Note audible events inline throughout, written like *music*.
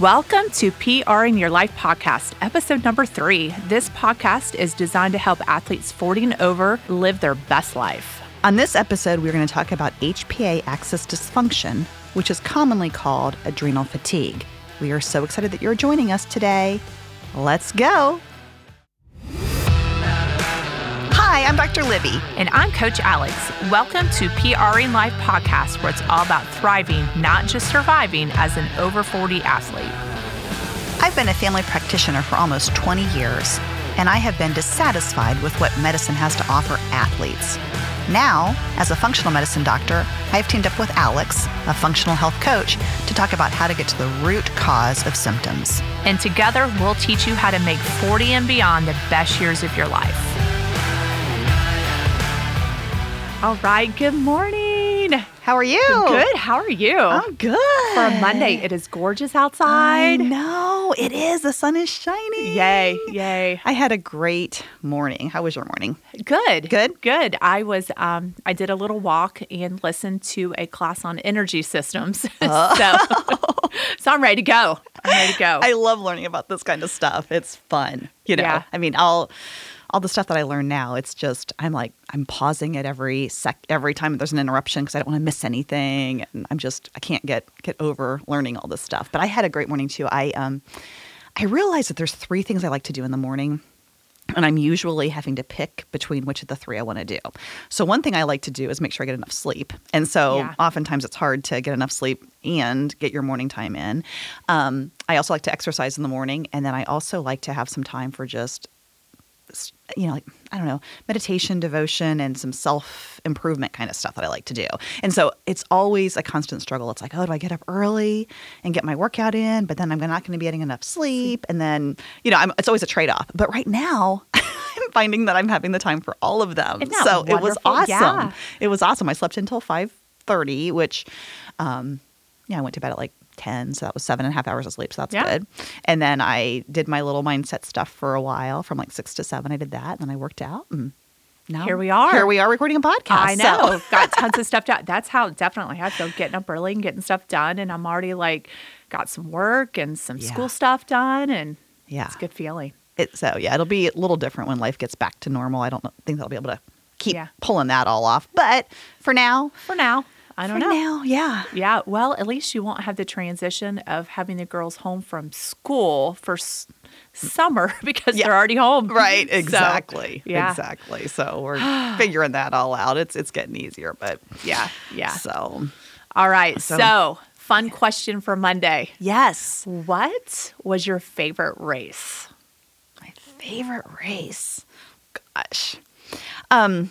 Welcome to PR in Your Life podcast, episode number three. This podcast is designed to help athletes 40 and over live their best life. On this episode, we're going to talk about HPA axis dysfunction, which is commonly called adrenal fatigue. We are so excited that you're joining us today. Let's go. Hi, I'm Dr. Libby. And I'm Coach Alex. Welcome to PR in Life podcast, where it's all about thriving, not just surviving as an over 40 athlete. I've been a family practitioner for almost 20 years, and I have been dissatisfied with what medicine has to offer athletes. Now, as a functional medicine doctor, I have teamed up with Alex, a functional health coach, to talk about how to get to the root cause of symptoms. And together, we'll teach you how to make 40 and beyond the best years of your life. All right, good morning. How are you? Good. How are you? I'm good. For a Monday, it is gorgeous outside. No, it is. The sun is shining. Yay, yay. I had a great morning. How was your morning? Good. Good? Good. I was um I did a little walk and listened to a class on energy systems. *laughs* so *laughs* so I'm ready to go. I'm ready to go. I love learning about this kind of stuff. It's fun. You know. Yeah. I mean, I'll all the stuff that I learn now, it's just I'm like I'm pausing at every sec every time there's an interruption because I don't want to miss anything, and I'm just I can't get get over learning all this stuff. But I had a great morning too. I um I realized that there's three things I like to do in the morning. And I'm usually having to pick between which of the three I want to do. So, one thing I like to do is make sure I get enough sleep. And so, Yeah. oftentimes it's hard to get enough sleep and get your morning time in. Um, I also like to exercise in the morning. And then I also like to have some time for just you know, like, I don't know, meditation, devotion, and some self improvement kind of stuff that I like to do. And so it's always a constant struggle. It's like, oh, do I get up early and get my workout in? But then I'm not going to be getting enough sleep. And then, you know, I'm, it's always a trade off. But right now, *laughs* I'm finding that I'm having the time for all of them. So it was awesome. Yeah. It was awesome. I slept until 5.30, which, um, yeah, I went to bed at like 10, so that was seven and a half hours of sleep, so that's Yeah. good. And then I did my little mindset stuff for a while, from like six to seven. I did that, and then I worked out, and now Here we are. Here we are recording a podcast. I know. so- *laughs* got tons of *laughs* stuff done. That's how definitely I feel getting up early and getting stuff done. And I'm already like got some work and some Yeah. school stuff done. And yeah. it's a good feeling. It, so yeah, it'll be a little different when life gets back to normal. I don't think they'll be able to keep Yeah. pulling that all off, but for now, For now, I don't for know. now, yeah. Yeah, well, at least you won't have the transition of having the girls home from school for s- summer *laughs* because Yeah. they're already home. Right, So, exactly. yeah. Exactly. So we're *sighs* figuring that all out. It's it's getting easier, but Yeah, yeah. So All right. So- So, fun question for Monday. yes, What was your favorite race? my favorite race. Gosh, um,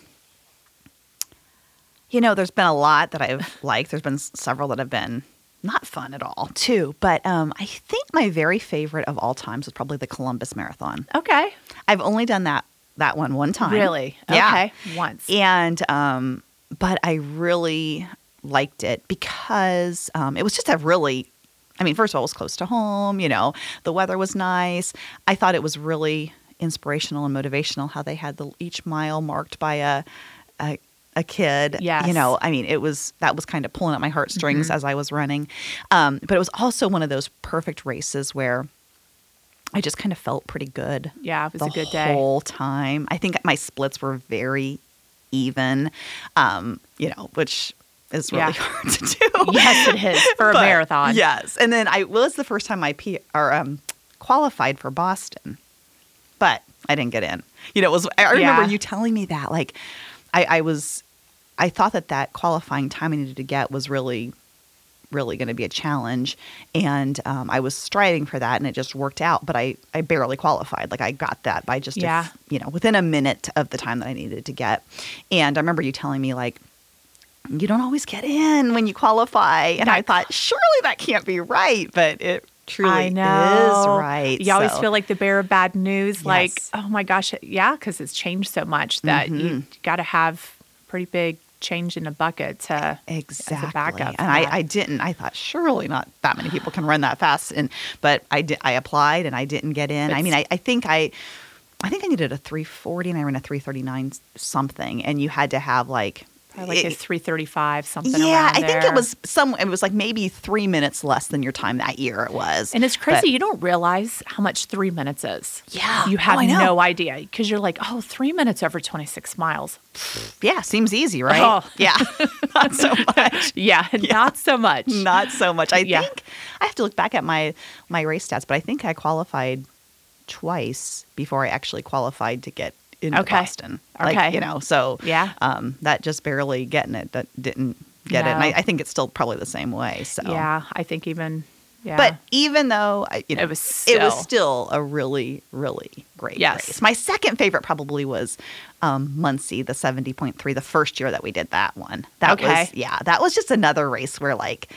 you know, there's been a lot that I've *laughs* liked. There's been several that have been not fun at all, too. But um, I think my very favorite of all times was probably the Columbus Marathon. Okay. I've only done that that one one time. Really? Yeah. Okay. Once. And um, but I really liked it because um, it was just a really, I mean, first of all, it was close to home. You know, the weather was nice. I thought it was really inspirational and motivational how they had the each mile marked by a a, a kid. Yes. You know, I mean, it was that was kind of pulling at my heartstrings as I was running. Um, but it was also one of those perfect races where. I just kind of felt pretty good Yeah, it was a good day. whole time. I think my splits were very even, um, you know, which is really Yeah. hard to do. Yes, it is *laughs* for a But, marathon. Yes, and then I well, was the first time I P, or um, qualified for Boston, but I didn't get in. You know, it was. I remember Yeah. you telling me that. Like, I, I was, I thought that that qualifying time I needed to get was really really going to be a challenge. And um, i was striving for that and it just worked out but i i barely qualified. Like i got that by just Yeah. you know within a minute of the time that i needed to get. And i remember you telling me like you don't always get in when you qualify. And i thought surely that can't be right but it truly I know. is right You always feel like the bearer of bad news. Like, oh my gosh, yeah, because it's changed so much that you Mhm. got to have pretty big change in a bucket to exactly backup. and I. I didn't i thought surely not that many people can run that fast and but i did i applied and i didn't get in But i mean I, I think i i think i needed a 340 and i ran a 339 something and you had to have like Probably like a 335, something yeah, I think it was some. It was like maybe three minutes less than your time that year. It was, And it's crazy. But- you don't realize how much three minutes is. Yeah. You Oh, have know. no idea because you're like, oh, three minutes over 26 miles. yeah, seems easy, right? Oh. Yeah, *laughs* not so *laughs* much. *laughs* Yeah, not so much. Not so much. I Yeah. think I have to look back at my my race stats, but I think I qualified twice before I actually qualified to get into Okay. Boston. Like, Okay. you know, so Yeah. um, that just barely getting it that didn't get it. And I, I think it's still probably the same way. So Yeah, I think even, yeah. But even though you know, It was it was still- still a really, really great Yes. race. My second favorite probably was um, Muncie, the seventy point three, the first year that we did that one. That Okay. was yeah, that was just another race where like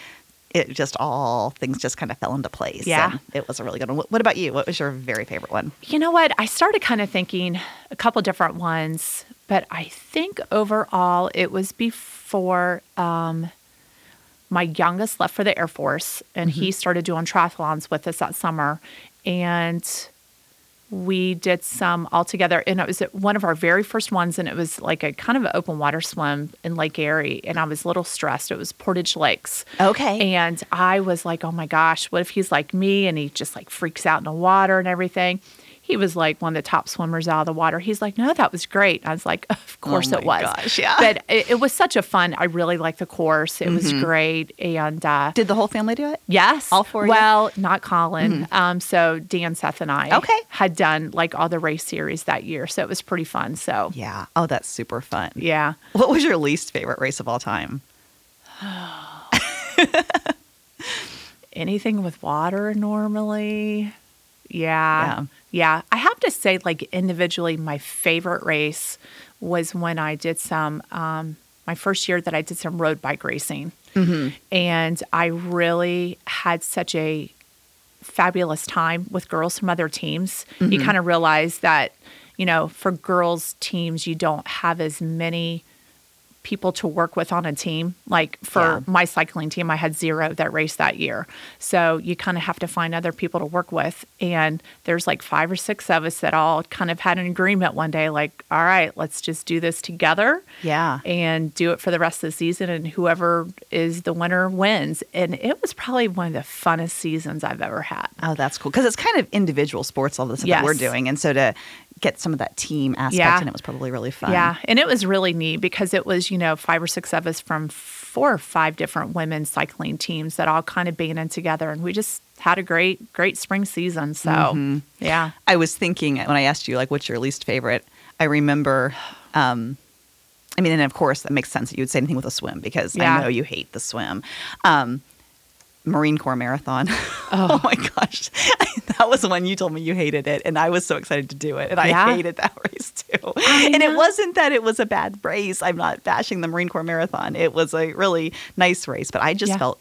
it just all things just kind of fell into place. Yeah. and it was a really good one. What- about you? What was your very favorite one? You know what? I started kind of thinking a couple different ones, but I think overall it was before um, my youngest left for the Air Force, and he started doing triathlons with us that summer, and we did some all together and it was one of our very first ones and it was like a kind of an open water swim in lake erie and i was a little stressed it was portage lakes Okay. and I was like, oh my gosh, what if he's like me and he just like freaks out in the water and everything? He was like one of the top swimmers out of the water. He's like, no, that was great. I was like, of course Oh it was. gosh, yeah. But it, it was such a fun. I really liked the course. It was great. And uh, Did the whole family do it? yes, All four of you? Well, not Colin. Um, so Dan, Seth, and I Okay. had done like all the race series that year, so it was pretty fun. So Yeah. Oh, that's super fun. yeah. What was your least favorite race of all time? *sighs* anything with water normally. Yeah. Yeah. yeah. I have to say, like, individually, my favorite race was when I did some, um, my first year that I did some road bike racing. And I really had such a fabulous time with girls from other teams. You kind of realize that, you know, for girls' teams, you don't have as many people to work with on a team. Like for Yeah. my cycling team, I had zero that raced that year. So you kind of have to find other people to work with. And there's like five or six of us that all kind of had an agreement one day like, all right, let's just do this together Yeah. and do it for the rest of the season. And whoever is the winner wins. And it was probably one of the funnest seasons I've ever had. Oh, that's cool. Because it's kind of individual sports, all the stuff that we're doing. And so to get some of that team aspect Yeah. in it was probably really fun. Yeah, and it was really neat because it was, you know, five or six of us from four or five different women's cycling teams that all kind of banded together, and we just had a great, great spring season. So, Mm-hmm. yeah, I was thinking when I asked you, like, what's your least favorite? I remember, um, I mean, and of course, that makes sense that you would say anything with a swim because Yeah. I know you hate the swim. Um, Marine Corps Marathon. *laughs* Oh. oh, my gosh. *laughs* that was when you told me you hated it. And I was so excited to do it. And I hated that *laughs* race too. I and it wasn't that it was a bad race. I'm not bashing the Marine Corps Marathon. It was a really nice race, but I just Yeah. felt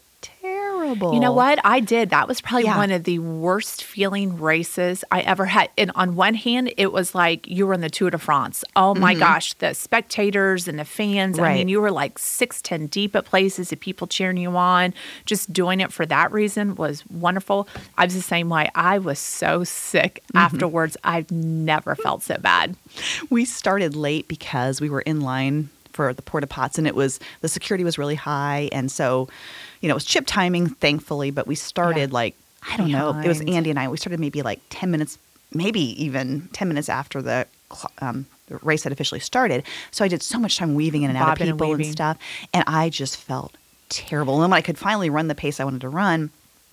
You know what? I did. That was probably Yeah. one of the worst feeling races I ever had. And on one hand, it was like you were in the Tour de France. Oh my gosh, the spectators and the fans. I Mm-hmm. Mean, you were like six, ten deep at places and people cheering you on. Just doing it for that reason was wonderful. I was the same way. I was so sick Mm-hmm. afterwards. I've never felt so bad. we started late because we were in line for the porta pots and it was the security was really high and so you know it was chip timing thankfully but we started Yeah. like i don't know it was andy and i we started maybe like 10 minutes maybe even 10 minutes after the um, the race had officially started so i did so much time weaving in and out of Bobbing and people and, weaving. stuff and i just felt terrible and then when i could finally run the pace i wanted to run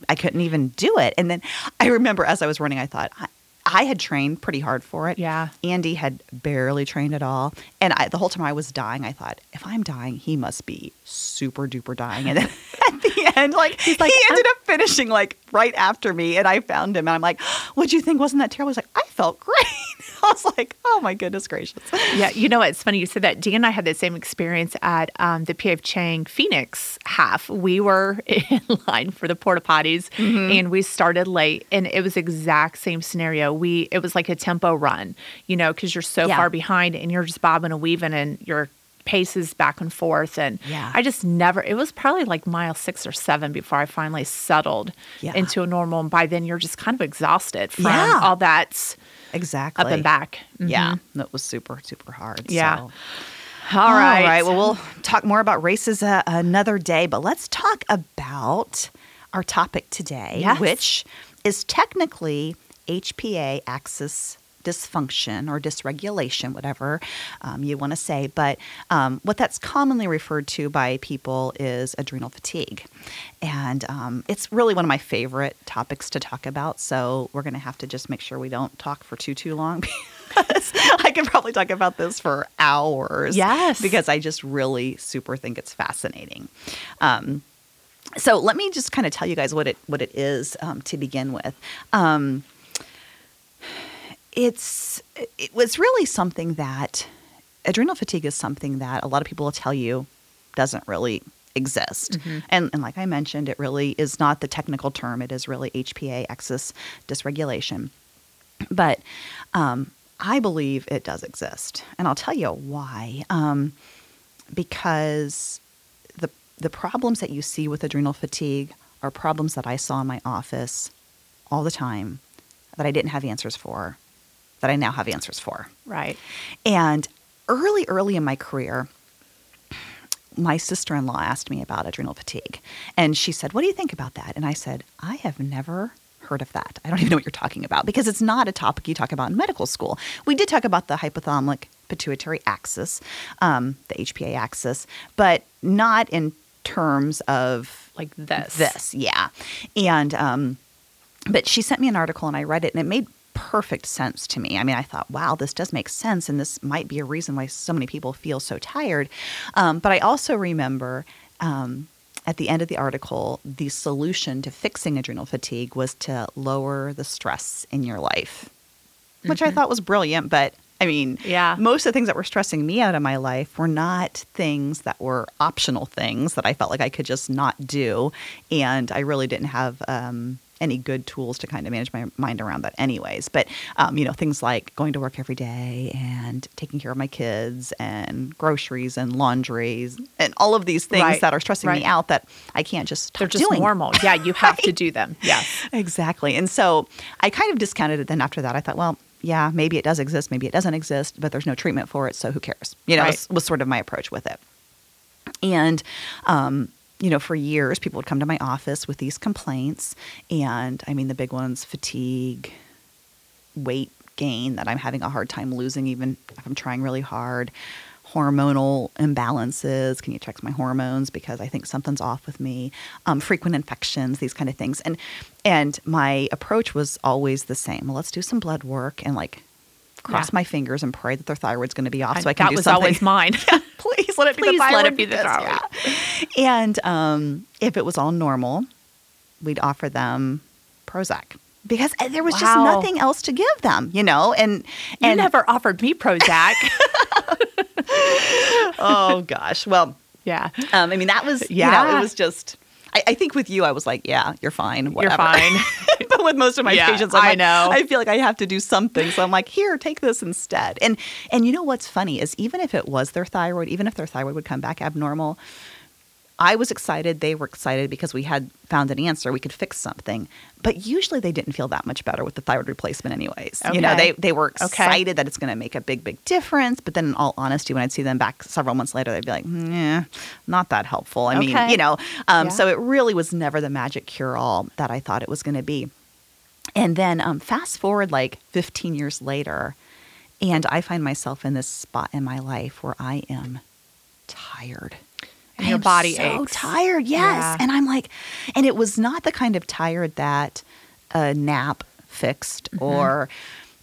i couldn't even do it and then i remember as i was running i thought I, I had trained pretty hard for it. Yeah. Andy had barely trained at all. And I, the whole time I was dying, I thought, if I'm dying, he must be super duper dying. And then *laughs* at the end, like, like, he ended up finishing like right after me. And I found him and I'm like, what'd you think? Wasn't that terrible? He's like, I felt great. *laughs* I was like, oh my goodness gracious. Yeah, you know what? It's funny you said that. Dan and I had the same experience at um, the PF Chang Phoenix half. We were *laughs* in line for the porta potties, and we started late, and it was exact same scenario. We it was like a tempo run, you know, because you're so Yeah. far behind, and you're just bobbing and weaving, and your paces back and forth and Yeah. i just never it was probably like mile six or seven before i finally settled Yeah. into a normal and by then you're just kind of exhausted from Yeah. all that Exactly. up and back Yeah. Mhm. That was super, super hard. Yeah. So. All right. All right. Well, we'll talk more about races uh, another day, but let's talk about our topic today, Yes. which is technically HPA axis dysfunction or dysregulation, whatever um, you want to say. But um, what that's commonly referred to by people is adrenal fatigue. And um, it's really one of my favorite topics to talk about. So we're going to have to just make sure we don't talk for too, too long. *laughs* because I could probably talk about this for hours. Yes. Because I just really super think it's fascinating. Um, so let me just kind of tell you guys what it what it is um, to begin with. Um, it's it was really something that adrenal fatigue is something that a lot of people will tell you doesn't really exist. And, and like I mentioned, it really is not the technical term. It is really HPA axis dysregulation. But um, I believe it does exist, and I'll tell you why. Um, because the the problems that you see with adrenal fatigue are problems that I saw in my office all the time that I didn't have answers for, that I now have answers for. Right. And early, early in my career, my sister in law asked me about adrenal fatigue. And she said, What do you think about that? And I said, I have never heard of that. I don't even know what you're talking about because it's not a topic you talk about in medical school. We did talk about the hypothalamic pituitary axis, um, the HPA axis, but not in terms of Like this. this, yeah. And um, but she sent me an article and I read it and it made perfect sense to me. I mean, I thought, wow, this does make sense, and this might be a reason why so many people feel so tired. Um, but I also remember. Um, at the end of the article, the solution to fixing adrenal fatigue was to lower the stress in your life, which I thought was brilliant. But I mean, Yeah. most of the things that were stressing me out of my life were not things that were optional things that I felt like I could just not do. And I really didn't have um, any good tools to kind of manage my mind around that, anyways. But, um, you know, things like going to work every day and taking care of my kids and groceries and laundries and all of these things Right. that are stressing me out that I can't just They're just doing. normal. Yeah, you have to *laughs* do them. Yeah, Exactly. And so I kind of discounted it then after that. I thought, well, yeah, maybe it does exist, maybe it doesn't exist, but there's no treatment for it, so who cares? You know, Right. was, was sort of my approach with it. And, um, you know, for years, people would come to my office with these complaints. And I mean, the big ones fatigue, weight gain that I'm having a hard time losing, even if I'm trying really hard, hormonal imbalances. Can you check my hormones because I think something's off with me? Um, frequent infections, these kind of things. And and my approach was always the same. Well, let's do some blood work and like cross Yeah. my fingers and pray that their thyroid's going to be off I- so I can that do was something. always mine. *laughs* Please let it be Please the let thyroid. it be the thyroid. yeah. And um, if it was all normal, we'd offer them Prozac because uh, there was just nothing else to give them, you know. And You never offered me Prozac. *laughs* *laughs* oh gosh, well, yeah. um, I mean that was you know Yeah. it was just. I, I think with you, I was like, yeah, you're fine. Whatever. You're fine. *laughs* but with most of my Yeah, patients, I'm I like, know. I feel like I have to do something. So I'm like, here, take this instead. And and you know what's funny is even if it was their thyroid, even if their thyroid would come back abnormal, I was excited. They were excited because we had found an answer. We could fix something. But usually they didn't feel that much better with the thyroid replacement, anyways. You know, they they were Okay. excited that it's going to make a big, big difference. But then, in all honesty, when I'd see them back several months later, they'd be like, "Yeah, not that helpful." I mean, you know. Um, Yeah. So it really was never the magic cure all that I thought it was going to be. And then um, fast forward like 15 years later, and I find myself in this spot in my life where I am tired. And your body so aches. tired, yes. Yeah. And I'm like, and it was not the kind of tired that a nap fixed Mm-hmm. or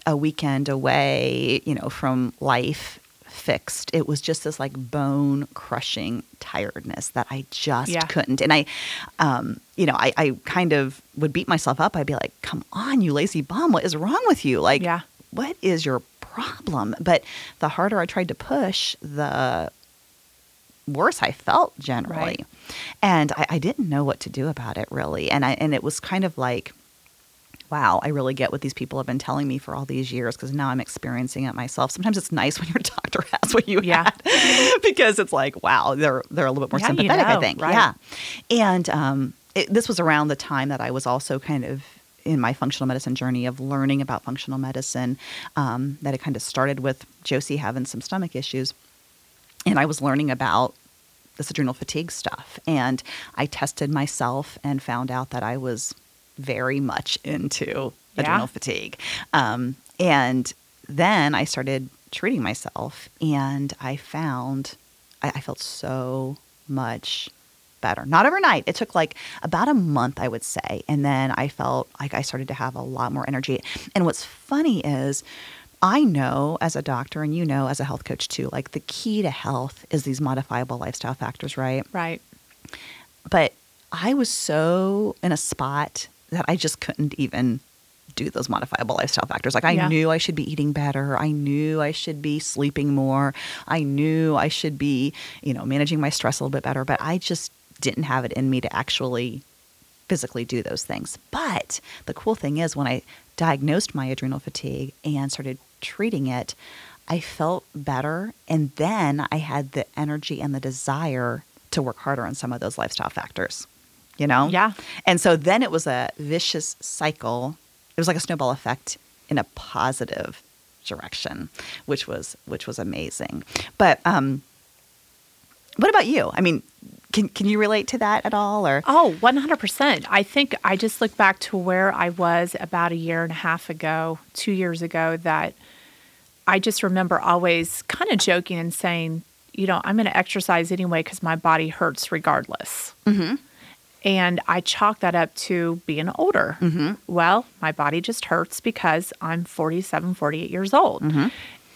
a weekend away, you know, from life fixed. It was just this like bone crushing tiredness that I just Yeah. couldn't. And I, um, you know, I, I kind of would beat myself up. I'd be like, come on, you lazy bum. What is wrong with you? Like, Yeah. what is your problem? But the harder I tried to push, the worse I felt generally. Right. And I, I didn't know what to do about it really. And I and it was kind of like, wow, I really get what these people have been telling me for all these years because now I'm experiencing it myself. Sometimes it's nice *laughs* when your doctor has what you Yeah. had *laughs* because it's like, wow, they're they're a little bit more Yeah, you sympathetic, I think. right. Yeah. And um, it, this was around the time that I was also kind of in my functional medicine journey of learning about functional medicine. Um, that it kind of started with Josie having some stomach issues. And I was learning about this adrenal fatigue stuff. And I tested myself and found out that I was very much into Yeah. adrenal fatigue. Um, and then I started treating myself, and I found I, I felt so much better. Not overnight. It took like about a month, I would say. And then I felt like I started to have a lot more energy. And what's funny is, I know as a doctor, and you know as a health coach too, like the key to health is these modifiable lifestyle factors, right? Right. But I was so in a spot that I just couldn't even do those modifiable lifestyle factors. Like I Yeah. knew I should be eating better. I knew I should be sleeping more. I knew I should be, you know, managing my stress a little bit better, but I just didn't have it in me to actually physically do those things. But the cool thing is when I diagnosed my adrenal fatigue and started treating it, I felt better and then I had the energy and the desire to work harder on some of those lifestyle factors. You know? Yeah. And so then it was a vicious cycle. It was like a snowball effect in a positive direction, which was which was amazing. But um what about you? I mean, can can you relate to that at all or Oh, 100%. I think I just look back to where I was about a year and a half ago, two years ago, that I just remember always kind of joking and saying, you know, I'm going to exercise anyway because my body hurts regardless. Mm-hmm. And I chalk that up to being older. Mm-hmm. Well, my body just hurts because I'm 47, 48 years old.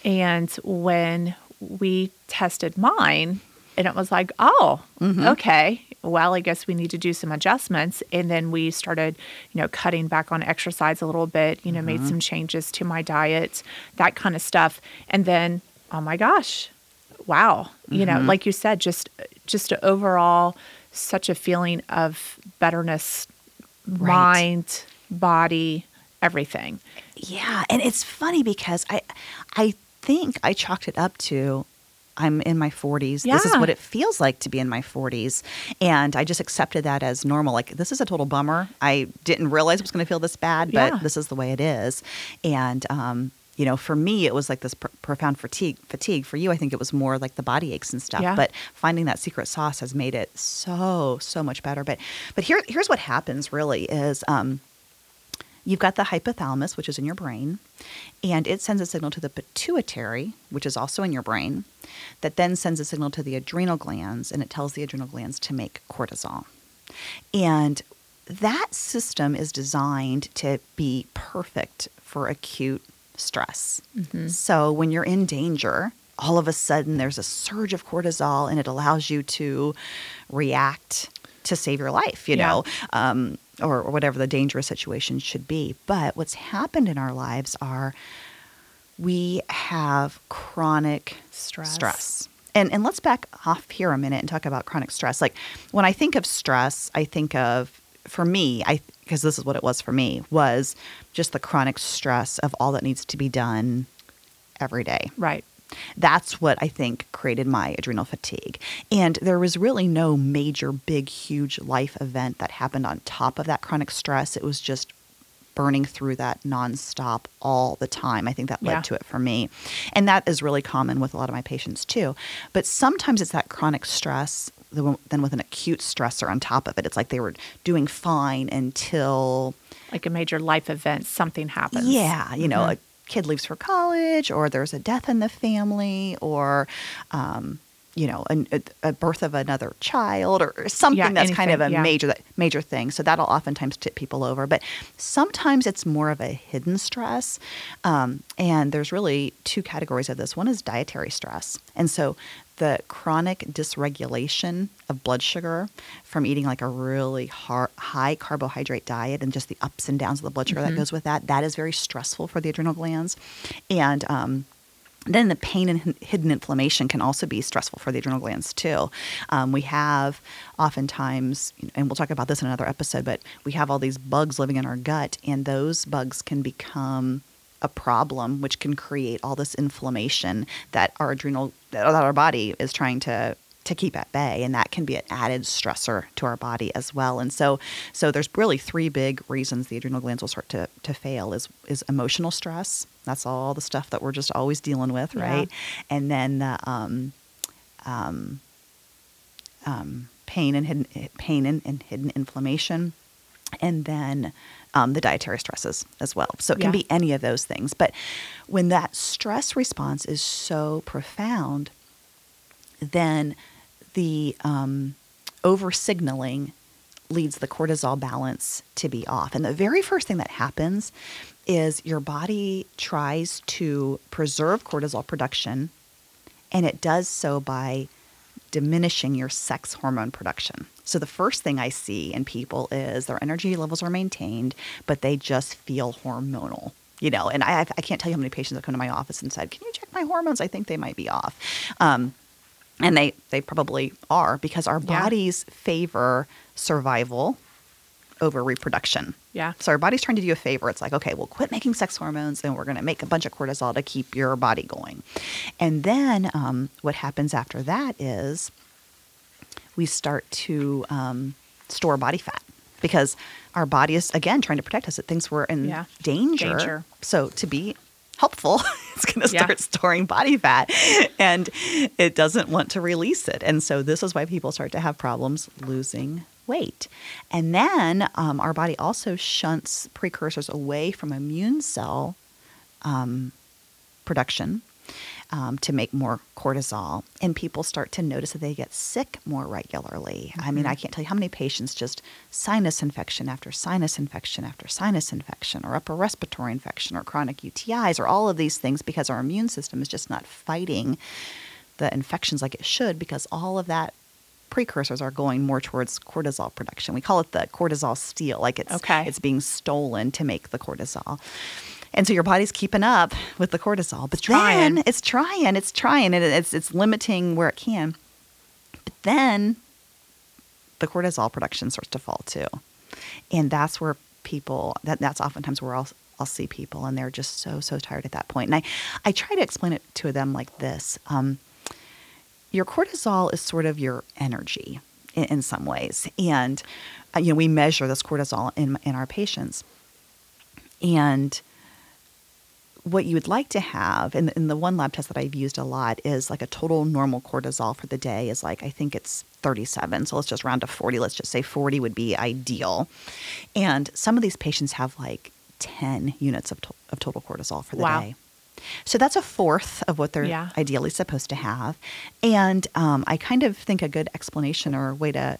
And when we tested mine, and it was like, oh, mm-hmm. okay. Well, I guess we need to do some adjustments. And then we started, you know, cutting back on exercise a little bit, you know, made mm-hmm. some changes to my diet, that kind of stuff. And then, oh my gosh, wow. You know, mm-hmm. like you said, just just overall such a feeling of betterness, Right. mind, body, everything. Yeah, and it's funny because I I think I chalked it up to I'm in my 40s. This is what it feels like to be in my 40s. And I just accepted that as normal. Like, this is a total bummer. I didn't realize it was going to feel this bad, but Yeah. this is the way it is. And, um, you know, for me, it was like this pr- profound fatigue. Fatigue for you, I think it was more like the body aches and stuff. Yeah. But finding that secret sauce has made it so so much better. But but here here's what happens really is um, You've got the hypothalamus, which is in your brain, and it sends a signal to the pituitary, which is also in your brain, that then sends a signal to the adrenal glands, and it tells the adrenal glands to make cortisol. And that system is designed to be perfect for acute stress. Mm-hmm. So when you're in danger, all of a sudden there's a surge of cortisol, and it allows you to react to save your life, you Yeah. know, um, or, or whatever the dangerous situation should be. But what's happened in our lives are we have chronic Stress. stress. And, and let's back off here a minute and talk about chronic stress. Like when I think of stress, I think of, for me, I because this is what it was for me, was just the chronic stress of all that needs to be done every day. Right. That's what I think created my adrenal fatigue. And there was really no major, big, huge life event that happened on top of that chronic stress. It was just burning through that nonstop all the time. I think that led Yeah. to it for me. And that is really common with a lot of my patients too. But sometimes it's that chronic stress, then with an acute stressor on top of it. It's like they were doing fine until Like a major life event, something happens. yeah, you know, Mhm. a kid leaves for college, or there's a death in the family, or um, you know, a, a birth of another child, or something Yeah, that's kind of a yeah. major major thing. So that'll oftentimes tip people over. But sometimes it's more of a hidden stress, um, and there's really two categories of this. One is dietary stress, and so the chronic dysregulation of blood sugar from eating like a really har high carbohydrate diet and just the ups and downs of the blood sugar that goes with that that is very stressful for the adrenal glands and um, then the pain and hidden inflammation can also be stressful for the adrenal glands too. Um, we have oftentimes, and we'll talk about this in another episode, but we have all these bugs living in our gut, and those bugs can become a problem, which can create all this inflammation that our adrenal, that our body is trying to to keep at bay, and that can be an added stressor to our body as well. And so, so there's really three big reasons the adrenal glands will start to to fail: is is emotional stress. That's all the stuff that we're just always dealing with, Yeah. right? And then the um, um, um, pain and hidden pain and, and hidden inflammation, and then um, the dietary stresses as well. So it can Yeah. be any of those things. But when that stress response is so profound, then the um, over signaling leads the cortisol balance to be off. And the very first thing that happens is your body tries to preserve cortisol production, and it does so by diminishing your sex hormone production. So the first thing I see in people is their energy levels are maintained, but they just feel hormonal. You know, and I, I can't tell you how many patients have come to my office and said, "Can you check my hormones? I think they might be off." Um, and they they probably are because our Yeah. bodies favor survival over reproduction. Yeah. So our body's trying to do a favor. It's like, okay, we'll quit making sex hormones and we're going to make a bunch of cortisol to keep your body going. And then um, what happens after that is we start to um, store body fat because our body is again trying to protect us. It thinks we're in Yeah. danger. Danger. So to be helpful, *laughs* it's going to Yeah. start storing body fat and it doesn't want to release it. And so this is why people start to have problems losing weight. And then um, our body also shunts precursors away from immune cell um, production um, to make more cortisol. And people start to notice that they get sick more regularly. I mean, I can't tell you how many patients just sinus infection after sinus infection after sinus infection, or upper respiratory infection, or chronic UTIs, or all of these things because our immune system is just not fighting the infections like it should because all of that precursors are going more towards cortisol production. We call it the cortisol steal, like it's Okay. it's being stolen to make the cortisol. And so your body's keeping up with the cortisol, but trying. then it's trying, it's trying, and it's it's limiting where it can. But then the cortisol production starts to fall too, and that's where people that that's oftentimes where I'll I'll see people, and they're just so so tired at that point. And I I try to explain it to them like this. Um, your cortisol is sort of your energy in, in some ways, and uh, you know we measure this cortisol in in our patients, and what you would like to have, and, the one lab test that I've used a lot is like a total normal cortisol for the day is like, I think it's 37. So let's just round to 40. Let's just say 40 would be ideal. And some of these patients have like 10 units of, to- of total cortisol for the Wow. day. So that's a fourth of what they're Yeah. ideally supposed to have. And um, I kind of think a good explanation or way to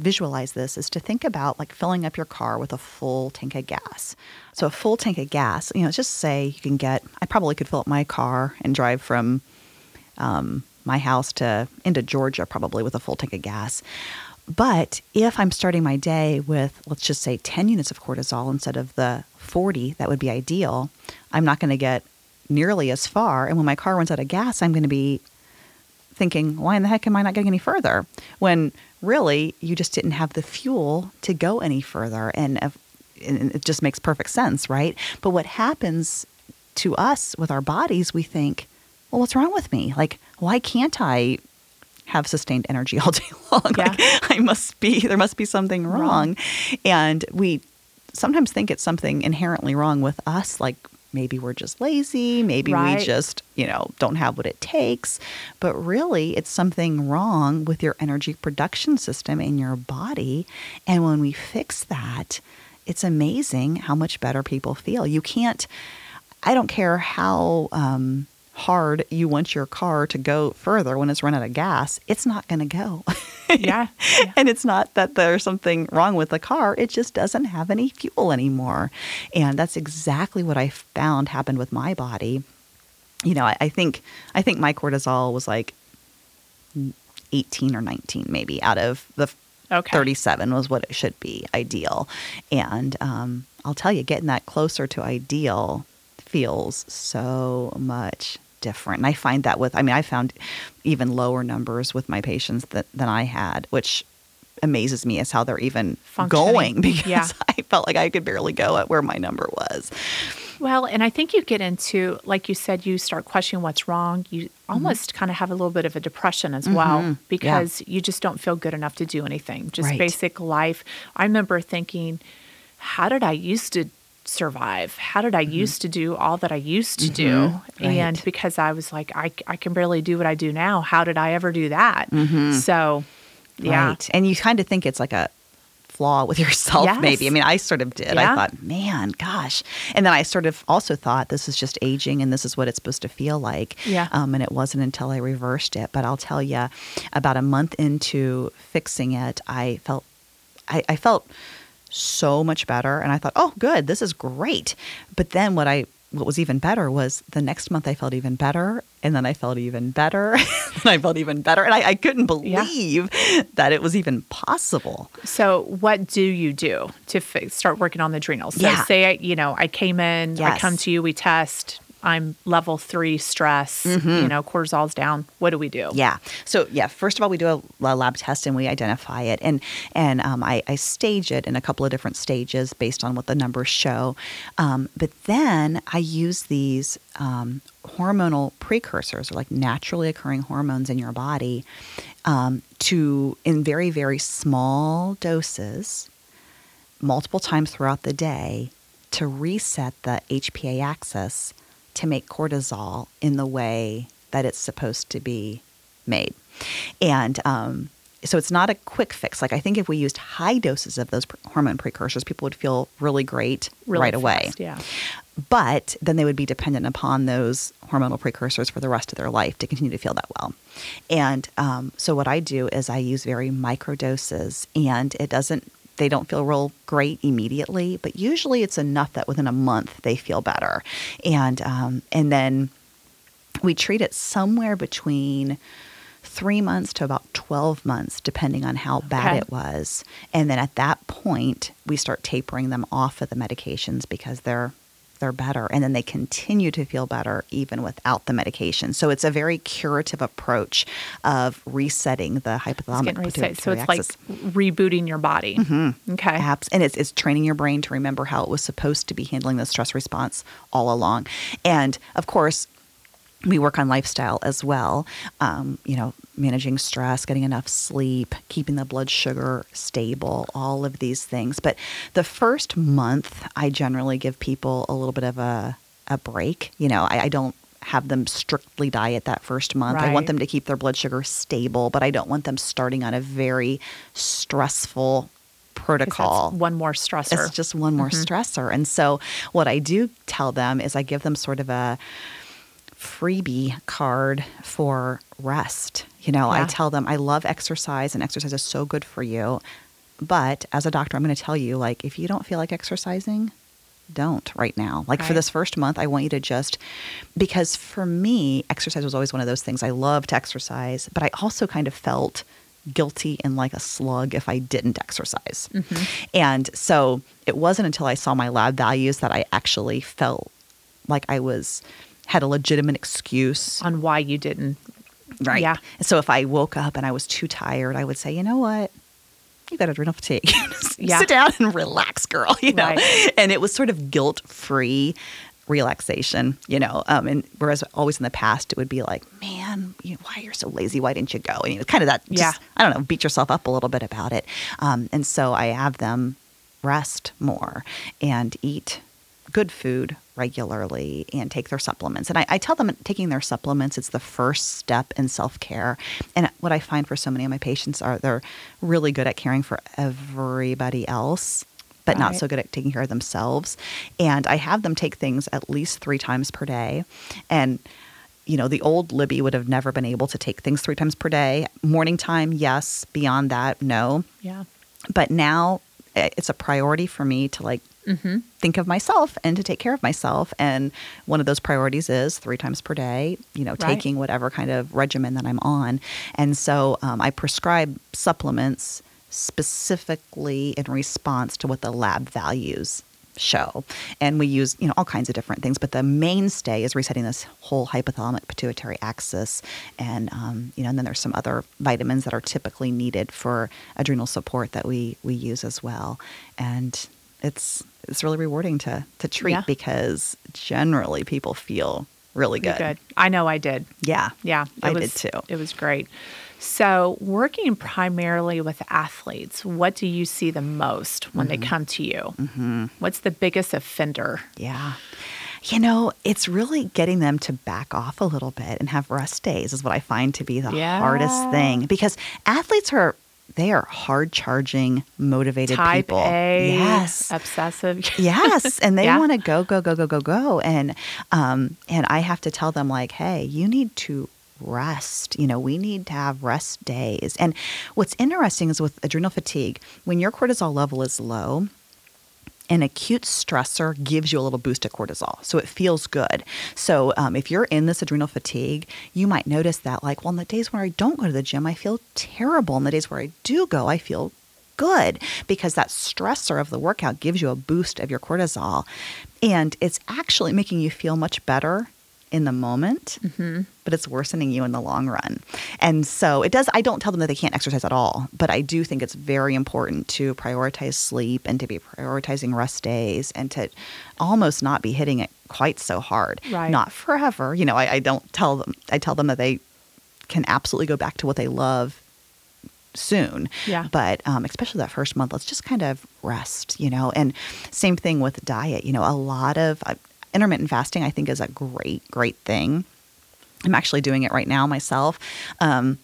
visualize this is to think about like filling up your car with a full tank of gas. So a full tank of gas, you know, just say you can get, I probably could fill up my car and drive from um, my house to into Georgia probably with a full tank of gas. But if I'm starting my day with, let's just say 10 units of cortisol instead of the 40, that would be ideal. I'm not going to get nearly as far. And when my car runs out of gas, I'm going to be thinking, why in the heck am I not getting any further? When really you just didn't have the fuel to go any further. And, and it just makes perfect sense, right? But what happens to us with our bodies, we think, well, what's wrong with me? Like, why can't I have sustained energy *laughs* all day long? Yeah. Like, I must be, there must be something wrong. Wrong. And we sometimes think it's something inherently wrong with us, like maybe we're just lazy, maybe we just, you know, don't have what it takes. But really, it's something wrong with your energy production system in your body. And when we fix that, it's amazing how much better people feel. You can't, I don't care how um, hard you want your car to go further when it's run out of gas, it's not going to go. Yeah. yeah. *laughs* and it's not that there's something wrong with the car, it just doesn't have any fuel anymore. And that's exactly what I found happened with my body. You know, I, I think I think my cortisol was like 18 or 19 maybe out of the Okay. 37 was what it should be ideal. And um, I'll tell you, getting that closer to ideal feels so much different. And I find that with, I mean, I found even lower numbers with my patients that, than I had, which amazes me as how they're even going *laughs* because Yeah. I felt like I could barely go at where my number was. Well, and I think you get into, like you said, you start questioning what's wrong. You mm-hmm. almost kind of have a little bit of a depression as well mm-hmm. because you just don't feel good enough to do anything. Just Right. basic life. I remember thinking, how did I used to survive? How did I used to do all that I used to do? Mm-hmm. right. And because I was like, I, I can barely do what I do now. How did I ever do that? So, yeah. Right. And you kind of think it's like a flaw with *laughs* yourself, Yes. maybe. I mean, I sort of did. I thought, man, gosh. And then I sort of also thought this is just aging and this is what it's supposed to feel like. Yeah. Um, and it wasn't until I reversed it. But I'll tell you, about a month into fixing it, I felt, I, I felt so much better. And I thought, oh, good, this is great. But then what I, what was even better was the next month I felt even better. And then I felt even better. *laughs* and I felt even better. And I, I couldn't Yeah. believe that it was even possible. So, what do you do to fi- start working on the adrenals? So, Yeah. say I, you know, I came in, I come to you, we test. I'm level three stress. You know, cortisol's down. What do we do? Mm-hmm. Yeah. So yeah, first of all, we do a, a lab test and we identify it, and and um, I, I stage it in a couple of different stages based on what the numbers show. Um, but then I use these um, hormonal precursors, or like naturally occurring hormones in your body, um, to in very very small doses, multiple times throughout the day, to reset the HPA axis to make cortisol in the way that it's supposed to be made. And um, so it's not a quick fix. Like I think if we used high doses of those hormone precursors, people would feel really great Really right away. Yeah. But then they would be dependent upon those hormonal precursors for the rest of their life to continue to feel that well. And um, so what I do is I use very micro doses, and it doesn't. They don't feel real great immediately, but usually it's enough that within a month they feel better. And um, and then we treat it somewhere between three months to about 12 months, depending on how bad Okay. it was. And then at that point, we start tapering them off of the medications because they're they're better and then they continue to feel better even without the medication. So it's a very curative approach of resetting the hypothalamic to so it's like rebooting your body. Mm-hmm. Okay. Apps, and it's, it's training your brain to remember how it was supposed to be handling the stress response all along. And of course, we work on lifestyle as well. Um, you know, managing stress, getting enough sleep, keeping the blood sugar stable, all of these things. But the first month, I generally give people a little bit of a, a break. You know, I, I don't have them strictly diet that first month. I want them to keep their blood sugar stable, but I don't want them starting on a very stressful protocol. one more stressor. It's just one more stressor. And so, what I do tell them is I give them sort of a freebie card for rest. You know, I tell them I love exercise and exercise is so good for you. But as a doctor, I'm going to tell you like, if you don't feel like exercising, don't right now. Like for this first month, I want you to just, because for me, exercise was always one of those things. I love to exercise, but I also kind of felt guilty and like a slug if I didn't exercise. Mm-hmm. And so it wasn't until I saw my lab values that I actually felt like I was had a legitimate excuse on why you didn't. Right. Yeah. So if I woke up and I was too tired, I would say, you know what? You got adrenal *laughs* fatigue. Yeah. Sit down and relax, girl. You know. Right. And it was sort of guilt free relaxation, you know. Um, and whereas always in the past it would be like, man, you why you're so lazy? Why didn't you go? And you know, kind of that. Just, Yeah. I don't know. Beat yourself up a little bit about it. Um, and so I have them rest more and eat good food regularly and take their supplements. And I, I tell them taking their supplements, it's the first step in self care. And what I find for so many of my patients are they're really good at caring for everybody else. But not Right. so good at taking care of themselves. And I have them take things at least three times per day. And you know, the old Libby would have never been able to take things three times per day. Morning time, yes. Beyond that, no Yeah. but now eh, it's a priority for me to like think of myself and to take care of myself. And one of those priorities is three times per day you know Right. taking whatever kind of regimen that i'm on. And so um, i prescribe supplements specifically in response to what the lab values show. And we use you know all kinds of different things but the mainstay is resetting this whole hypothalamic pituitary axis. And um, you know and then there's some other vitamins that are typically needed for adrenal support that we we use as well. And it's it's really rewarding to to treat Yeah. because generally people feel really Pretty good. I know I did. Yeah. Yeah, I was, did too. It was great. So, working primarily with athletes, what do you see the most when Mm-hmm. they come to you? Mm-hmm. What's the biggest offender? Yeah. You know, it's really getting them to back off a little bit and have rest days is what I find to be the hardest thing because athletes are they are hard charging, motivated Type people. A, Yes. obsessive. yes *laughs* and they Yeah. want to go go go go go go and um and i have to tell them like hey you need to rest you know we need to have rest days and what's interesting is with adrenal fatigue when your cortisol level is low an acute stressor gives you a little boost of cortisol. So it feels good. So um, if you're in this adrenal fatigue, you might notice that, like, well, on the days where I don't go to the gym, I feel terrible. On the days where I do go, I feel good because that stressor of the workout gives you a boost of your cortisol. And it's actually making you feel much better in the moment, but it's worsening you in the long run. And so it does, I don't tell them that they can't exercise at all, but I do think it's very important to prioritize sleep and to be prioritizing rest days and to almost not be hitting it quite so hard. Right. Not forever. You know, I, I don't tell them, I tell them that they can absolutely go back to what they love soon. Yeah. But um, especially that first month, let's just kind of rest, you know. And same thing with diet. You know, a lot of uh, intermittent fasting, I think, is a great, great thing. I'm actually doing it right now myself. Um,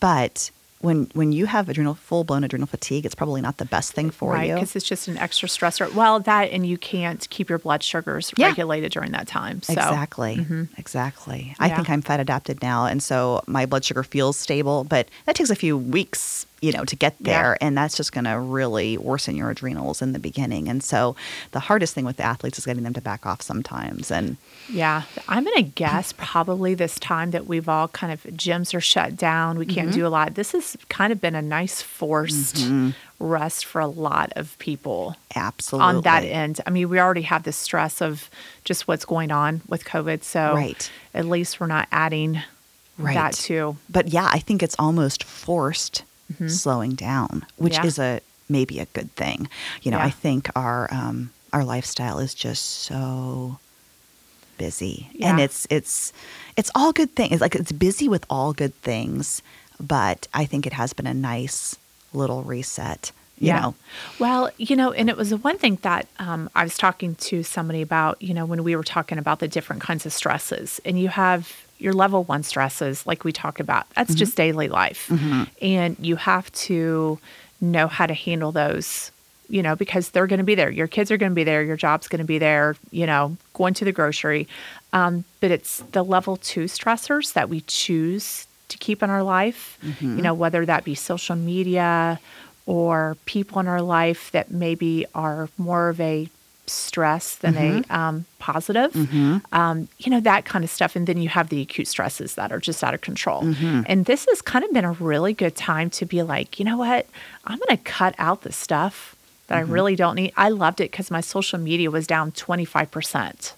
but when when you have adrenal full blown adrenal fatigue, it's probably not the best thing for right, you. because it's just an extra stressor. Well, that and you can't keep your blood sugars Yeah. regulated during that time. So, Exactly. Exactly. I think I'm fat adapted now. And so my blood sugar feels stable, but that takes a few weeks, you know, to get Yeah. there. And that's just going to really worsen your adrenals in the beginning. And so the hardest thing with the athletes is getting them to back off sometimes. And Yeah, I'm going to guess probably this time that we've all kind of gyms are shut down. We can't Mm-hmm. do a lot. This has kind of been a nice forced rest for a lot of people absolutely. on that end. I mean, we already have the stress of just what's going on with COVID. So Right. at least we're not adding Right. that to. But yeah, I think it's almost forced slowing down, which Mm-hmm. Yeah. is a maybe a good thing. You know, Yeah. I think our um, our lifestyle is just so busy, and it's it's it's all good things. It's like it's busy with all good things, but I think it has been a nice little reset. You know, Well, you know, and it was the one thing that um, I was talking to somebody about, you know, when we were talking about the different kinds of stresses, and you have your level one stresses, like we talked about, that's Mm-hmm. just daily life. And you have to know how to handle those, you know, because they're going to be there. Your kids are going to be there. Your job's going to be there, you know, going to the grocery. Um, but it's the level two stressors that we choose to keep in our life, Mm-hmm. you know, whether that be social media or people in our life that maybe are more of a stress than Mm-hmm. a um, positive, um, you know, that kind of stuff. And then you have the acute stresses that are just out of control. Mm-hmm. And this has kind of been a really good time to be like, you know what? I'm going to cut out the stuff that Mm-hmm. I really don't need. I loved it because my social media was down 25%,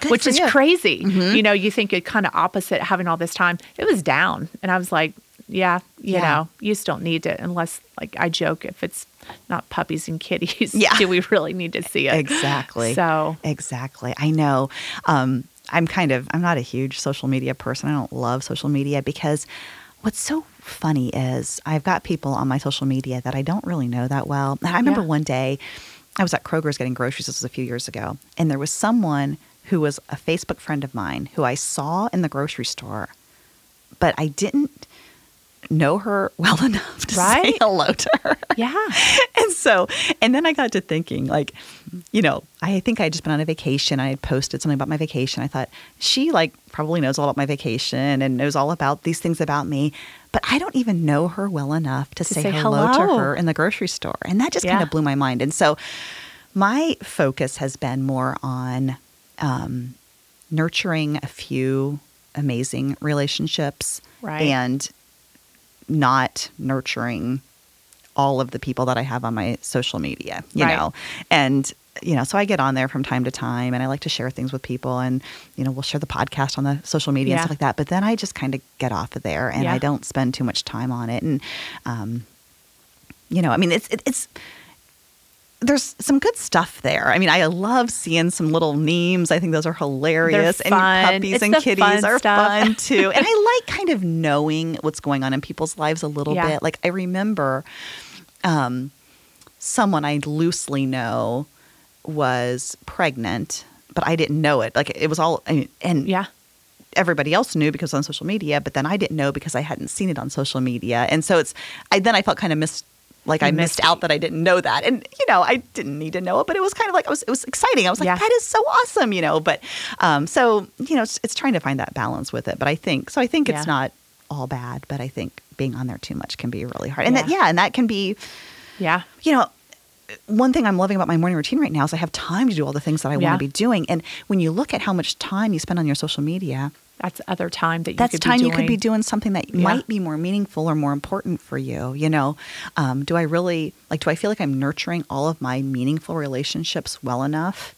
Good which is you. Mm-hmm. crazy. You know, you think it kind of opposite having all this time. It was down. And I was like, yeah, you Yeah. know, you just don't need it unless, like, I joke if it's not puppies and kitties. Yeah. *laughs* Do we really need to see it? Exactly. So, Exactly. I know. Um, I'm kind of, I'm not a huge social media person. I don't love social media because what's so funny is I've got people on my social media that I don't really know that well. And I remember Yeah. one day I was at Kroger's getting groceries. This was a few years ago. And there was someone who was a Facebook friend of mine who I saw in the grocery store, but I didn't know her well *laughs* enough to say hello to her. yeah. *laughs* and so, and then I got to thinking, like, you know, I think I had just been on a vacation. I had posted something about my vacation. I thought she like probably knows all about my vacation and knows all about these things about me, but I don't even know her well enough to, say, say hello, to her in the grocery store, and that just kind of blew my mind. And so, my focus has been more on um, nurturing a few amazing relationships Right. and not nurturing all of the people that I have on my social media, you Right. know. And you know, so I get on there from time to time and I like to share things with people and you know, we'll share the podcast on the social media and stuff like that, but then I just kind of get off of there and Yeah. I don't spend too much time on it and um you know, I mean it's it, it's there's some good stuff there. I mean, I love seeing some little memes. I think those are hilarious. And puppies It's and kitties are stuff. fun *laughs* too. and I like kind of knowing what's going on in people's lives a little Yeah. bit. Like I remember um, someone I loosely know was pregnant, but I didn't know it. Like it was all, I mean, and Yeah. everybody else knew because on social media, but then I didn't know because I hadn't seen it on social media. And so it's I then I felt kind of missed like I missed missed- out that I didn't know that. And you know, I didn't need to know it, but it was kind of like I was it was exciting. I was like, Yeah. that is so awesome, you know. But um so, you know, it's, it's trying to find that balance with it. But I think so I think it's not all bad, but I think being on there too much can be really hard. And that Yeah. yeah, and that can be Yeah. you know, one thing I'm loving about my morning routine right now is I have time to do all the things that I Yeah. want to be doing. And when you look at how much time you spend on your social media, That's other time that you that's could time be you doing. could be doing something that Yeah. might be more meaningful or more important for you you know um, do i really like do i feel like i'm nurturing all of my meaningful relationships well enough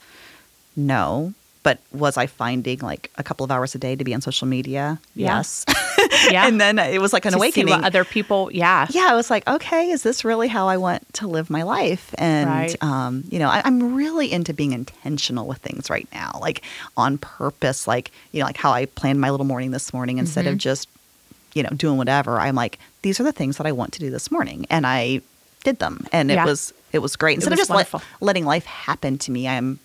no but was i finding like a couple of hours a day to be on social media Yeah. yes *laughs* Yeah. and then it was like an to awakening other people, yeah. yeah, I was like, okay, is this really how I want to live my life? And, Right. um, you know, I, I'm really into being intentional with things right now, like on purpose, like, you know, like how I planned my little morning this morning instead Mm-hmm. of just, you know, doing whatever. I'm like, these are the things that I want to do this morning. And I did them. And it Yeah. was, it was great. Instead was of just let, letting life happen to me, I'm,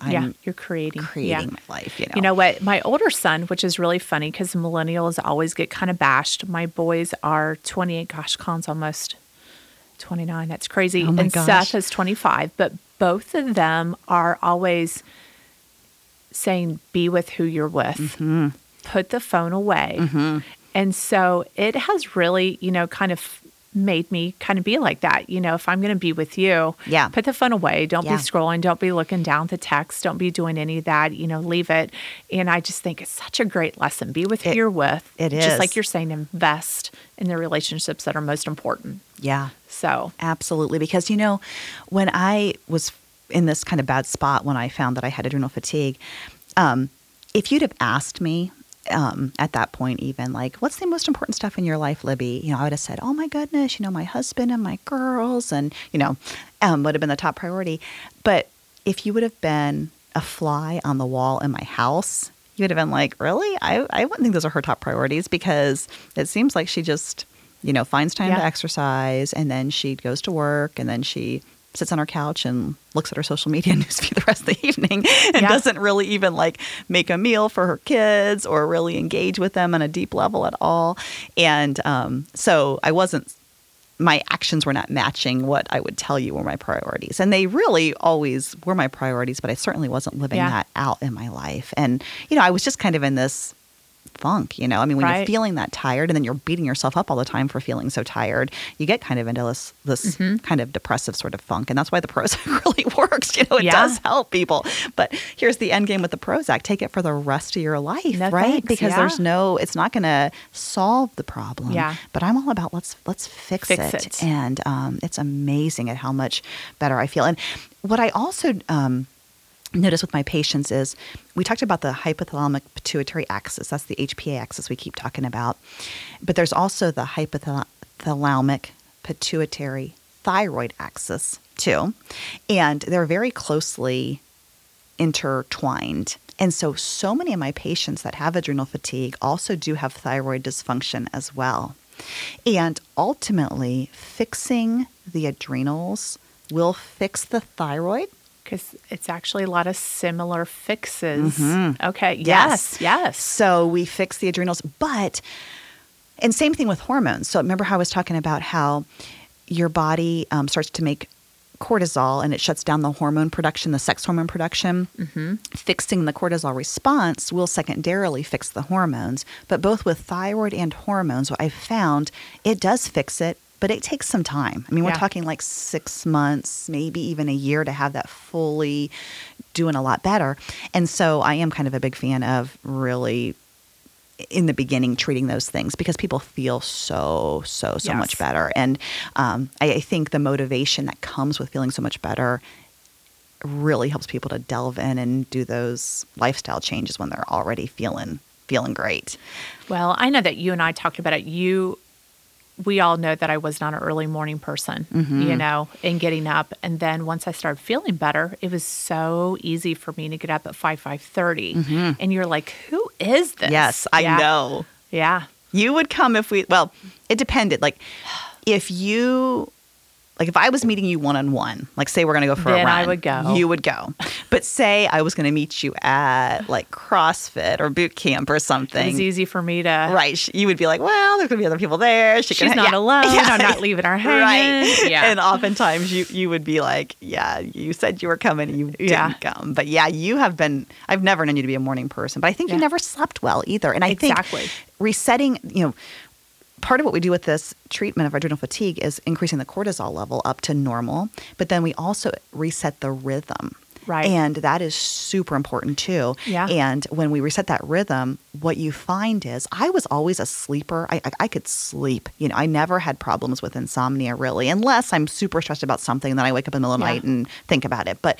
I'm yeah. You're creating. creating yeah. my life, you know. You know what? My older son, which is really funny because millennials always get kind of bashed. My boys are 28. Gosh, Colin's almost 29. That's crazy. Oh and gosh. Seth is 25. But both of them are always saying, be with who you're with, Mm-hmm. put the phone away. And so it has really, you know, kind of made me kind of be like that. You know, if I'm going to be with you, Yeah. put the phone away. Don't Yeah. be scrolling. Don't be looking down at the text. Don't be doing any of that. You know, leave it. And I just think it's such a great lesson. Be with who It- you're with. it Just like you're saying, invest in the relationships that are most important. yeah. So, Absolutely. Because, you know, when I was in this kind of bad spot when I found that I had adrenal fatigue, um, if you'd have asked me um, at that point, even like, what's the most important stuff in your life, Libby? You know, I would have said, oh my goodness, you know, my husband and my girls, and, you know, um, would have been the top priority. But if you would have been a fly on the wall in my house, you would have been like, really? I, I wouldn't think those are her top priorities because it seems like she just, you know, finds time to exercise and then she goes to work and then she sits on her couch and looks at her social media *laughs* newsfeed the rest of the evening and Yeah. doesn't really even like make a meal for her kids or really engage with them on a deep level at all. And um, so I wasn't my actions were not matching what I would tell you were my priorities. And they really always were my priorities, but I certainly wasn't living Yeah. that out in my life. And, you know, I was just kind of in this funk, you know. I mean, when you're feeling that tired and then you're beating yourself up all the time for feeling so tired, you get kind of into this this Mm-hmm. kind of depressive sort of funk. And that's why the Prozac *laughs* really works. You know, it Yeah. does help people. But here's the end game with the Prozac. Take it for the rest of your life, No right? thanks, Because yeah. there's no it's not gonna solve the problem. Yeah. But I'm all about let's let's fix, Fix it. it. And um, it's amazing at how much better I feel. And what I also um, notice with my patients is we talked about the hypothalamic pituitary axis. That's the HPA axis we keep talking about. But there's also the hypothalamic pituitary thyroid axis too. And they're very closely intertwined. And so, so many of my patients that have adrenal fatigue also do have thyroid dysfunction as well. And ultimately, fixing the adrenals will fix the thyroid. Because it's actually a lot of similar fixes. Mm-hmm. Okay. Yes. Yes. So we fix the adrenals, but and same thing with hormones. So remember how I was talking about how your body um, starts to make cortisol and it shuts down the hormone production, the sex hormone production. Mm-hmm. Fixing the cortisol response will secondarily fix the hormones. But both with thyroid and hormones, what I've found, it does fix it, but it takes some time. I mean, we're talking like six months, maybe even a year to have that fully doing a lot better. And so I am kind of a big fan of really in the beginning treating those things because people feel so so so Yes. much better and um, I, I think the motivation that comes with feeling so much better really helps people to delve in and do those lifestyle changes when they're already feeling feeling great Well, I know that you and I talked about it. You we all know that I was not an early morning person, Mm-hmm. you know, in getting up. And then once I started feeling better, it was so easy for me to get up at 5, 5.30. And you're like, who is this? Mm-hmm. Yes, I Yeah. know. Yeah. You would come if we, well, it depended. Like, if you, like, if I was meeting you one on one, like, say we're going to go for a Then run, I would go. You would go. But say I was going to meet you at like CrossFit or boot camp or something. It's easy for me to. Right. You would be like, well, there's to be other people there. She She's not *laughs* yeah. alone. Yeah. I'm not leaving her *laughs* hanging. Right. Yeah. And oftentimes you, you would be like, yeah, you said you were coming and you didn't Yeah. come. But yeah, you have been, I've never known you to be a morning person, but I think you never slept well either. And I Exactly. think resetting, you know, part of what we do with this treatment of adrenal fatigue is increasing the cortisol level up to normal, but then we also reset the rhythm. Right. And that is super important too. Yeah. And when we reset that rhythm, what you find is I was always a sleeper. I, I, I could sleep. You know, I never had problems with insomnia really, unless I'm super stressed about something then I wake up in the middle of the Yeah. night and think about it. But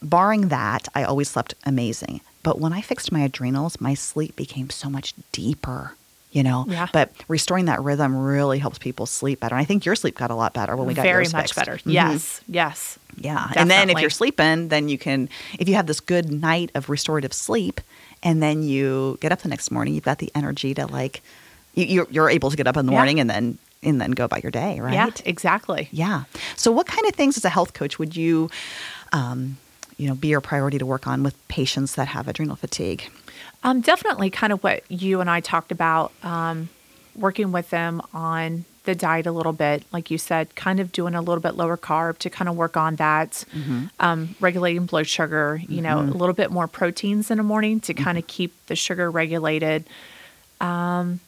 barring that, I always slept amazing. But when I fixed my adrenals, my sleep became so much deeper. You know, Yeah. but restoring that rhythm really helps people sleep better. And I think your sleep got a lot better when we got Very yours much fixed. better. Mhm. Yes. Yes. Yeah. And then if you're sleeping, then you can, if you have this good night of restorative sleep and then you get up the next morning, you've got the energy to like, you, you're, you're able to get up in the Yeah. morning and then, and then go about your day, right? Yeah. Exactly. Yeah. So what kind of things as a health coach would you, um, you know, be your priority to work on with patients that have adrenal fatigue? Um, definitely kind of what you and I talked about, um, working with them on the diet a little bit, like you said, kind of doing a little bit lower carb to kind of work on that, um, regulating blood sugar, you know, a little bit more proteins in the morning to kind of keep the sugar regulated. Um,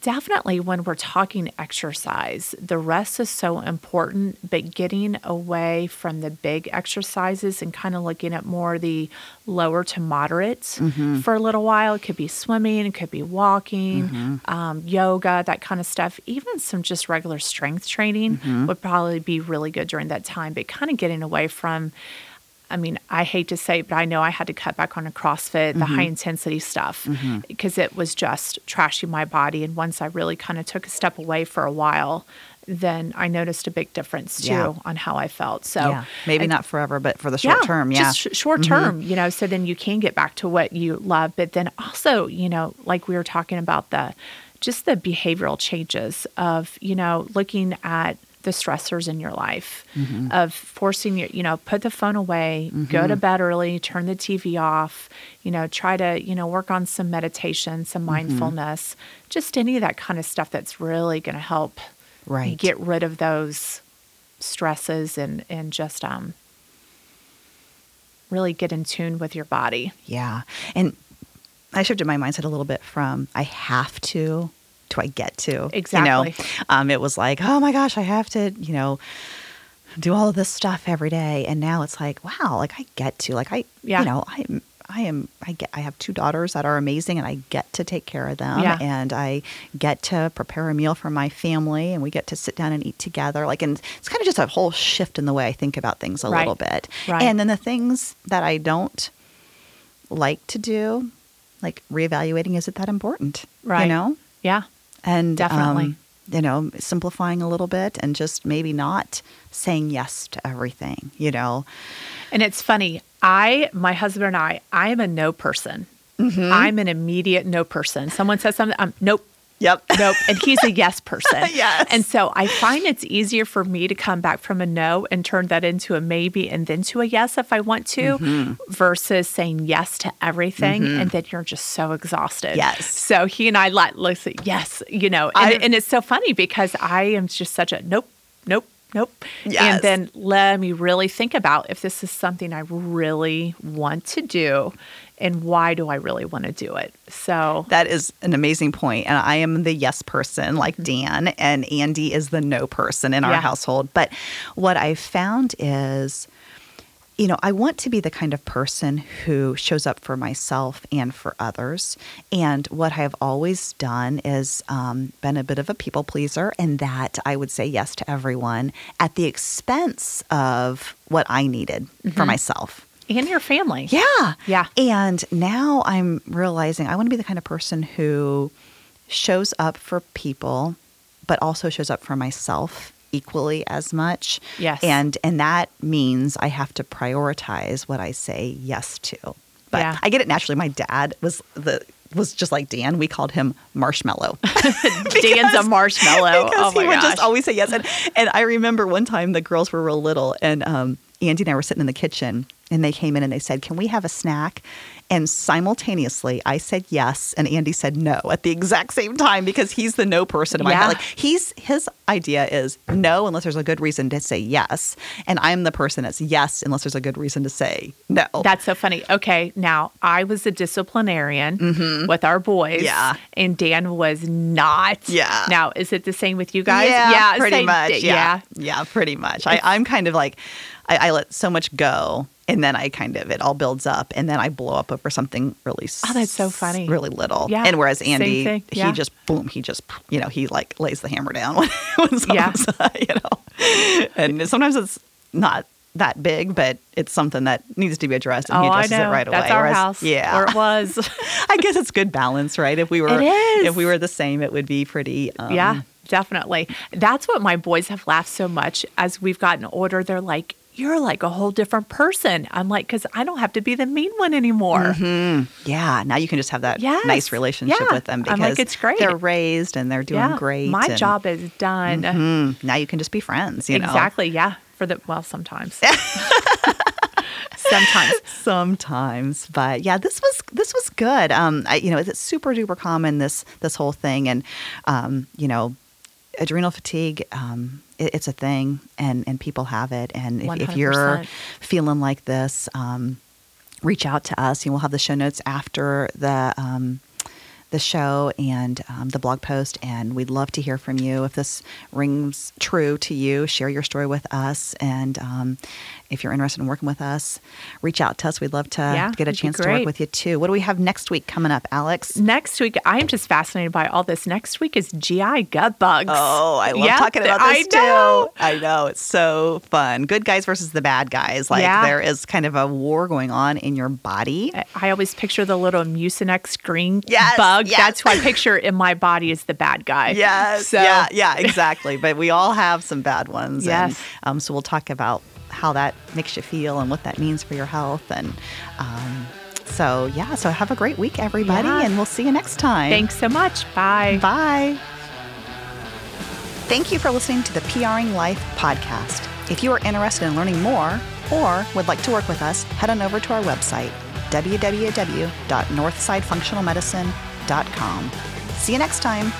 definitely when we're talking exercise, the rest is so important, but getting away from the big exercises and kind of looking at more the lower to moderate mm-hmm. for a little while. It could be swimming, it could be walking, mm-hmm. um, yoga, that kind of stuff. Even some just regular strength training mm-hmm. would probably be really good during that time, but kind of getting away from. I mean, I hate to say it, but I know I had to cut back on the CrossFit, the high intensity stuff, because it was just trashing my body. And once I really kind of took a step away for a while, then I noticed a big difference too Yeah. on how I felt. So yeah. Maybe I- not forever, but for the short term. Yeah. Mm-hmm. just sh- short term, you know, so then you can get back to what you love. But then also, you know, like we were talking about the just the behavioral changes of, you know, looking at the stressors in your life Mm-hmm. of forcing you, you know, put the phone away, go to bed early, turn the TV off, you know, try to, you know, work on some meditation, some Mm-hmm. mindfulness, just any of that kind of stuff that's really going to help Right. get rid of those stresses and and just um really get in tune with your body. Yeah. And I shifted my mindset a little bit from I have to to I get to. Exactly. You know, um, it was like, oh my gosh, I have to, you know, do all of this stuff every day. And now it's like, wow, like I get to, like I, Yeah. you know, I am. I am. I get. I have two daughters that are amazing, and I get to take care of them. Yeah. And I get to prepare a meal for my family, and we get to sit down and eat together. Like, and it's kind of just a whole shift in the way I think about things a Right. little bit. Right. And then the things that I don't like to do, like reevaluating, is it that important? Right. You know, Yeah. And Definitely. um, you know, simplifying a little bit and just maybe not saying yes to everything. You know, And it's funny. I, my husband and I, I am a no person. Mm-hmm. I'm an immediate no person. Someone says something, I'm nope, Yep. *laughs* nope. And he's a yes person. *laughs* Yes. And so I find it's easier for me to come back from a no and turn that into a maybe and then to a yes if I want to Mm-hmm. versus saying yes to everything. And then you're just so exhausted. Yes. So he and I like, listen, yes, you know, and, and it's so funny because I am just such a nope, nope, nope. Yes. And then let me really think about if this is something I really want to do and why do I really want to do it. So That is an amazing point. And I am the yes person like Dan, and Andy is the no person in our Mm-hmm. Yeah. household. But what I've found is, you know, I want to be the kind of person who shows up for myself and for others. And what I have always done is um, been a bit of a people pleaser, and that I would say yes to everyone at the expense of what I needed for myself. And your family. Yeah. Yeah. And now I'm realizing I want to be the kind of person who shows up for people but also shows up for myself equally as much. Yes. And and that means I have to prioritize what I say yes to. But Yeah. I get it naturally. My dad was the was just like Dan. We called him Marshmallow. *laughs* Dan's a marshmallow. because oh my he would gosh. just always say yes. And, and I remember one time the girls were real little, and um, Andy and I were sitting in the kitchen, and they came in and they said, "Can we have a snack?" And simultaneously, I said yes, and Andy said no at the exact same time because he's the no person in my Yeah. head. Like he's his idea is no unless there's a good reason to say yes, and I'm the person that's yes unless there's a good reason to say no. That's so funny. Okay, now I was a disciplinarian with our boys. Mm-hmm. Yeah. And Dan was not. Yeah. Now, is it the same with you guys? Yeah, pretty same- much. Yeah. yeah, yeah, pretty much. I, I'm kind of like, I, I let so much go, and then I kind of it all builds up, and then I blow up over something really. Oh, that's so funny. Really little. Yeah, And whereas Andy. Yeah. he just boom, he just you know he like lays the hammer down *laughs* when, when Yeah. you know, and sometimes it's not that big, but it's something that needs to be addressed, and Oh, he I addresses know. it right That's away. our Whereas- house. yeah, Or it was. *laughs* *laughs* I guess it's good balance, right? If we were, It is. if we were the same, it would be pretty. Um, yeah, definitely. That's what my boys have laughed so much as we've gotten older. They're like, you're like a whole different person. I'm like, because I don't have to be the mean one anymore. Yeah, now you can just have that Yes. nice relationship Yeah. with them because like, it's great. they're raised and they're doing yeah. great. My and- job is done. Mm, now you can just be friends. You know, Exactly. Yeah. For the, well, sometimes. *laughs* sometimes. sometimes but yeah this was this was good um I, you know it's super duper common this this whole thing and um you know adrenal fatigue um it, it's a thing and and people have it and if, if you're feeling like this um reach out to us and we'll have the show notes after the um the show and um, the blog post, and we'd love to hear from you. If this rings true to you, share your story with us. And um, if you're interested in working with us, reach out to us. We'd love to Yeah, get a chance to work with you too. What do we have next week coming up, Alex? Next week, I'm just fascinated by all this. Next week is GI gut bugs. Oh, I love Yeah, talking about I this know. too. I know it's so fun. Good guys versus the bad guys. Like Yeah. there is kind of a war going on in your body. I- I always picture the little mucinex green Yes, bug. yes. That's who I picture in my body is the bad guy. Yes. So, yeah. Yeah. Exactly. but we all have some bad ones. Yes. And, um, so we'll talk about how that makes you feel and what that means for your health. And um, so yeah. So have a great week, everybody, Yeah. and we'll see you next time. Thanks so much. Bye. Bye. Thank you for listening to the PRing Life podcast. If you are interested in learning more or would like to work with us, head on over to our website, www.northsidefunctionalmedicine.com. See you next time.